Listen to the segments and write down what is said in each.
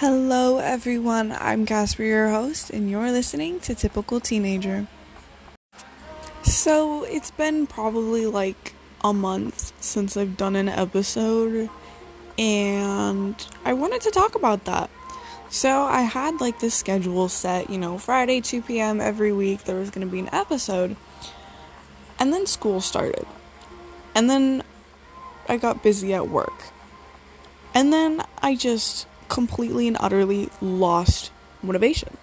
Hello, everyone. I'm Casper, your host, and you're listening to Typical Teenager. So, it's been probably like a month since I've done an episode, and I wanted to talk about that. So, I had like this schedule set, you know, Friday, 2 p.m. every week, there was going to be an episode, and then school started, and then I got busy at work, and then I just completely and utterly lost motivation.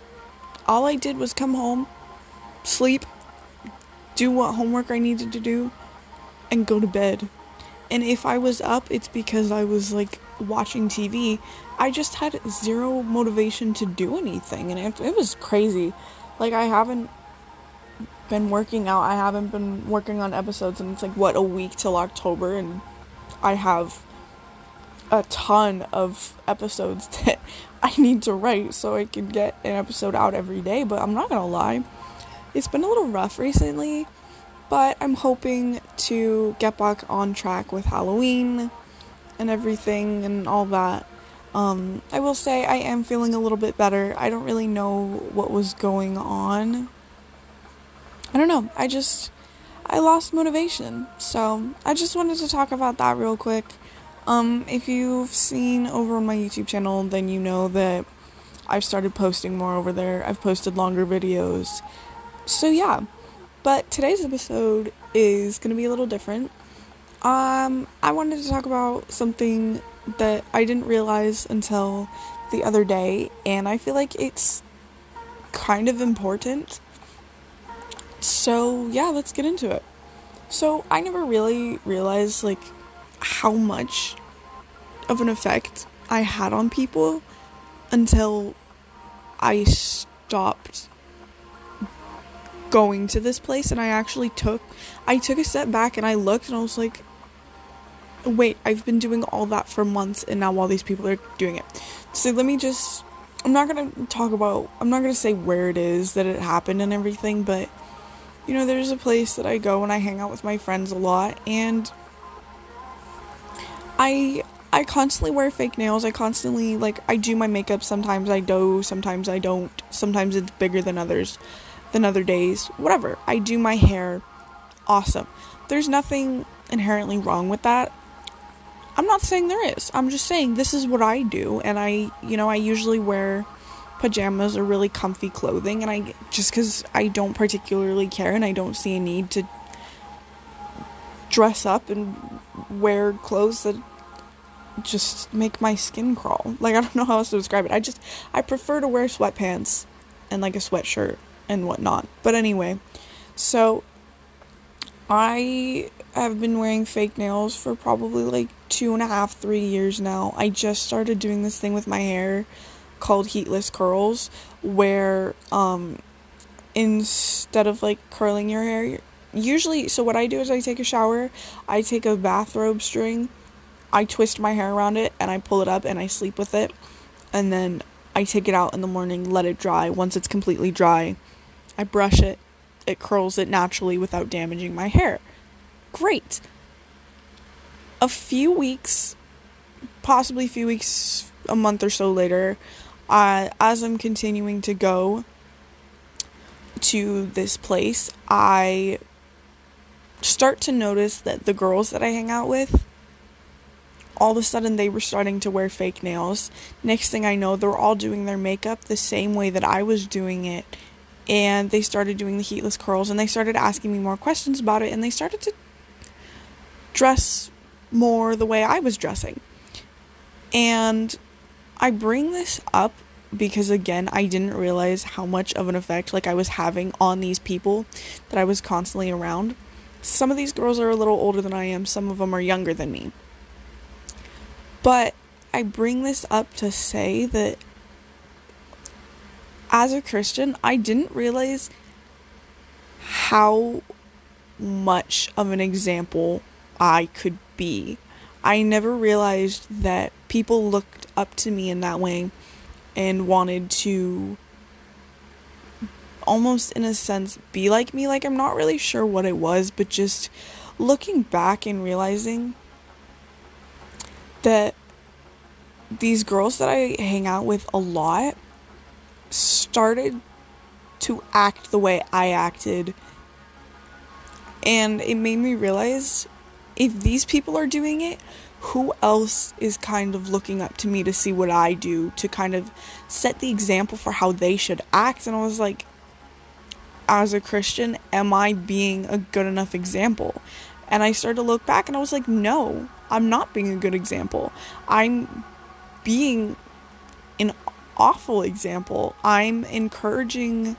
All I did was come home, sleep, do what homework I needed to do, and go to bed. And if I was up, it's because I was like watching TV. I just had zero motivation to do anything, and it, was crazy. Like, I haven't been working out, I haven't been working on episodes, and it's like, what, a week till October, and I have a ton of episodes that I need to write so I can get an episode out every day, but I'm not gonna lie. It's been a little rough recently, but I'm hoping to get back on track with Halloween and everything and all that. Um, I will say I am feeling a little bit better. I don't really know what was going on. I don't know. I just I lost motivation. So, I just wanted to talk about that real quick. Um, if you've seen over on my YouTube channel, then you know that I've started posting more over there. I've posted longer videos. So yeah. But today's episode is going to be a little different. Um, I wanted to talk about something that I didn't realize until the other day, and I feel like it's kind of important. So, yeah, let's get into it. So, I never really realized like how much of an effect I had on people until I stopped going to this place and I actually took I took a step back and I looked and I was like wait, I've been doing all that for months and now all these people are doing it. So let me just I'm not going to talk about I'm not going to say where it is that it happened and everything, but you know, there's a place that I go and I hang out with my friends a lot and I I constantly wear fake nails. I constantly like I do my makeup sometimes I do, sometimes I don't. Sometimes it's bigger than others than other days. Whatever. I do my hair. Awesome. There's nothing inherently wrong with that. I'm not saying there is. I'm just saying this is what I do and I, you know, I usually wear pajamas or really comfy clothing and I just cuz I don't particularly care and I don't see a need to dress up and wear clothes that just make my skin crawl. Like I don't know how else to describe it. I just I prefer to wear sweatpants and like a sweatshirt and whatnot. But anyway, so I have been wearing fake nails for probably like two and a half, three years now. I just started doing this thing with my hair called heatless curls, where um instead of like curling your hair, usually so what I do is I take a shower, I take a bathrobe string, I twist my hair around it and I pull it up and I sleep with it. And then I take it out in the morning, let it dry. Once it's completely dry, I brush it. It curls it naturally without damaging my hair. Great. A few weeks, possibly a few weeks, a month or so later, as I'm continuing to go to this place, I start to notice that the girls that I hang out with, all of a sudden they were starting to wear fake nails. Next thing I know, they're all doing their makeup the same way that I was doing it. And they started doing the heatless curls and they started asking me more questions about it and they started to dress more the way I was dressing. And I bring this up because again, I didn't realize how much of an effect like I was having on these people that I was constantly around. Some of these girls are a little older than I am, some of them are younger than me. But I bring this up to say that as a Christian, I didn't realize how much of an example I could be. I never realized that people looked up to me in that way and wanted to almost in a sense be like me like I'm not really sure what it was but just looking back and realizing that these girls that I hang out with a lot started to act the way I acted. And it made me realize if these people are doing it, who else is kind of looking up to me to see what I do to kind of set the example for how they should act? And I was like, as a Christian, am I being a good enough example? And I started to look back and I was like, no, I'm not being a good example. I'm being an awful example. I'm encouraging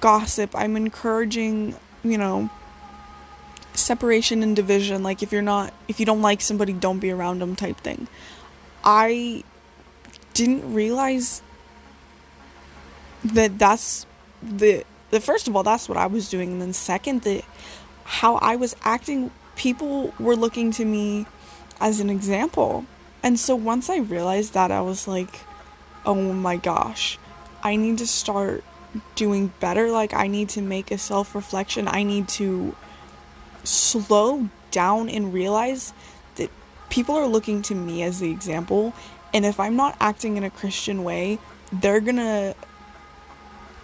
gossip. I'm encouraging, you know, separation and division. Like, if you're not, if you don't like somebody, don't be around them type thing. I didn't realize that that's the, first of all, that's what I was doing. And then second, how I was acting, people were looking to me as an example. And so once I realized that, I was like, oh my gosh, I need to start doing better. Like, I need to make a self reflection. I need to slow down and realize that people are looking to me as the example. And if I'm not acting in a Christian way, they're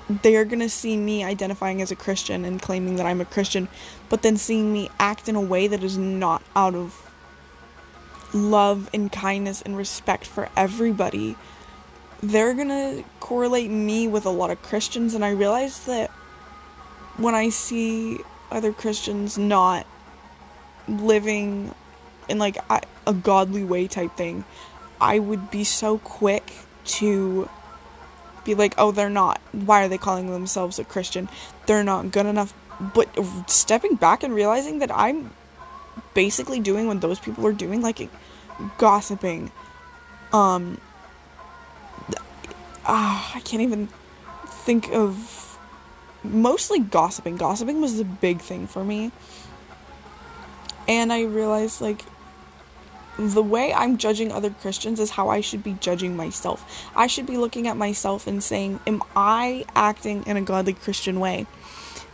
gonna they're going to see me identifying as a Christian and claiming that I'm a Christian, but then seeing me act in a way that is not out of love and kindness and respect for everybody. They're going to correlate me with a lot of Christians, and I realize that when I see other Christians not living in like a godly way type thing, I would be so quick to be like, oh, they're not. Why are they calling themselves a Christian? They're not good enough. But stepping back and realizing that I'm basically doing what those people are doing, like gossiping. Um, ah, I can't even think of mostly gossiping. Gossiping was the big thing for me. And I realized like the way I'm judging other Christians is how I should be judging myself. I should be looking at myself and saying, Am I acting in a godly Christian way?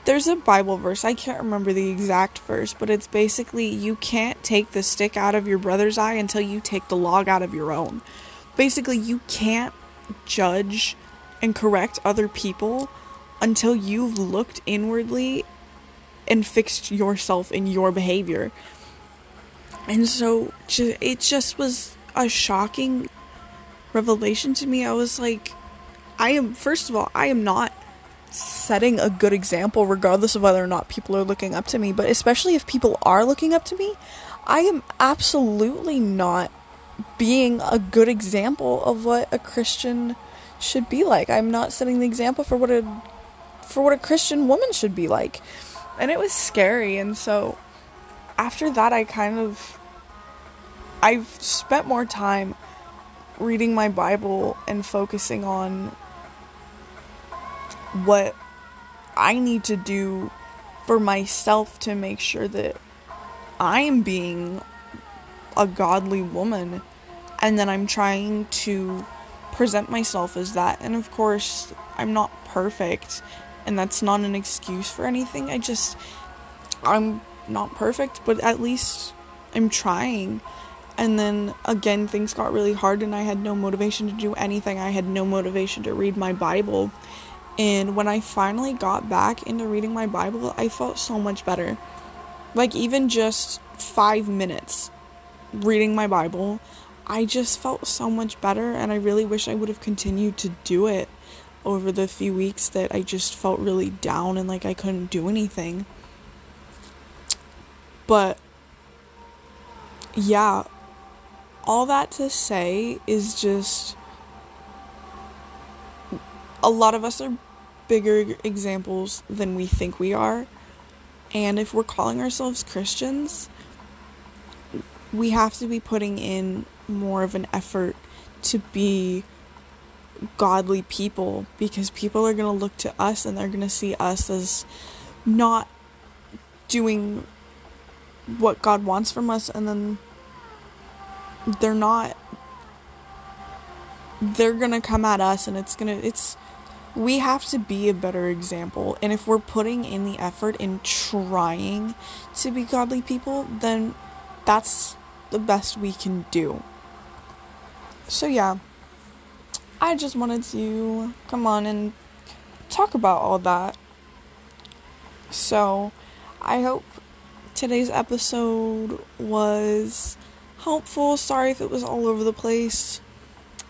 There's a Bible verse, I can't remember the exact verse, but it's basically you can't take the stick out of your brother's eye until you take the log out of your own. Basically, you can't judge and correct other people until you've looked inwardly and fixed yourself in your behavior. And so it just was a shocking revelation to me. I was like, I am, first of all, I am not setting a good example regardless of whether or not people are looking up to me, but especially if people are looking up to me, I am absolutely not being a good example of what a Christian should be like. I'm not setting the example for what a for what a Christian woman should be like. And it was scary and so after that, I kind of. I've spent more time reading my Bible and focusing on what I need to do for myself to make sure that I am being a godly woman and then I'm trying to present myself as that. And of course, I'm not perfect and that's not an excuse for anything. I just I'm not perfect, but at least I'm trying. And then again, things got really hard, and I had no motivation to do anything. I had no motivation to read my Bible. And when I finally got back into reading my Bible, I felt so much better. Like, even just five minutes reading my Bible, I just felt so much better. And I really wish I would have continued to do it over the few weeks that I just felt really down and like I couldn't do anything. But yeah, all that to say is just a lot of us are bigger examples than we think we are. And if we're calling ourselves Christians, we have to be putting in more of an effort to be godly people because people are going to look to us and they're going to see us as not doing what God wants from us and then they're not they're going to come at us and it's going to it's we have to be a better example. And if we're putting in the effort in trying to be godly people then that's the best we can do. So yeah, I just wanted to come on and talk about all that. So, I hope today's episode was helpful. Sorry if it was all over the place.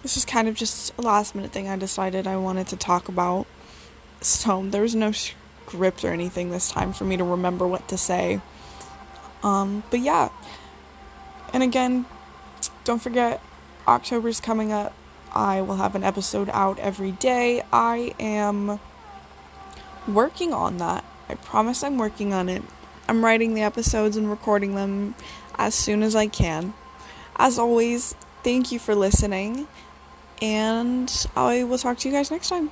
This is kind of just a last minute thing I decided I wanted to talk about. So, there was no script or anything this time for me to remember what to say. Um, but yeah. And again, don't forget October's coming up. I will have an episode out every day. I am working on that. I promise I'm working on it. I'm writing the episodes and recording them as soon as I can. As always, thank you for listening, and I will talk to you guys next time.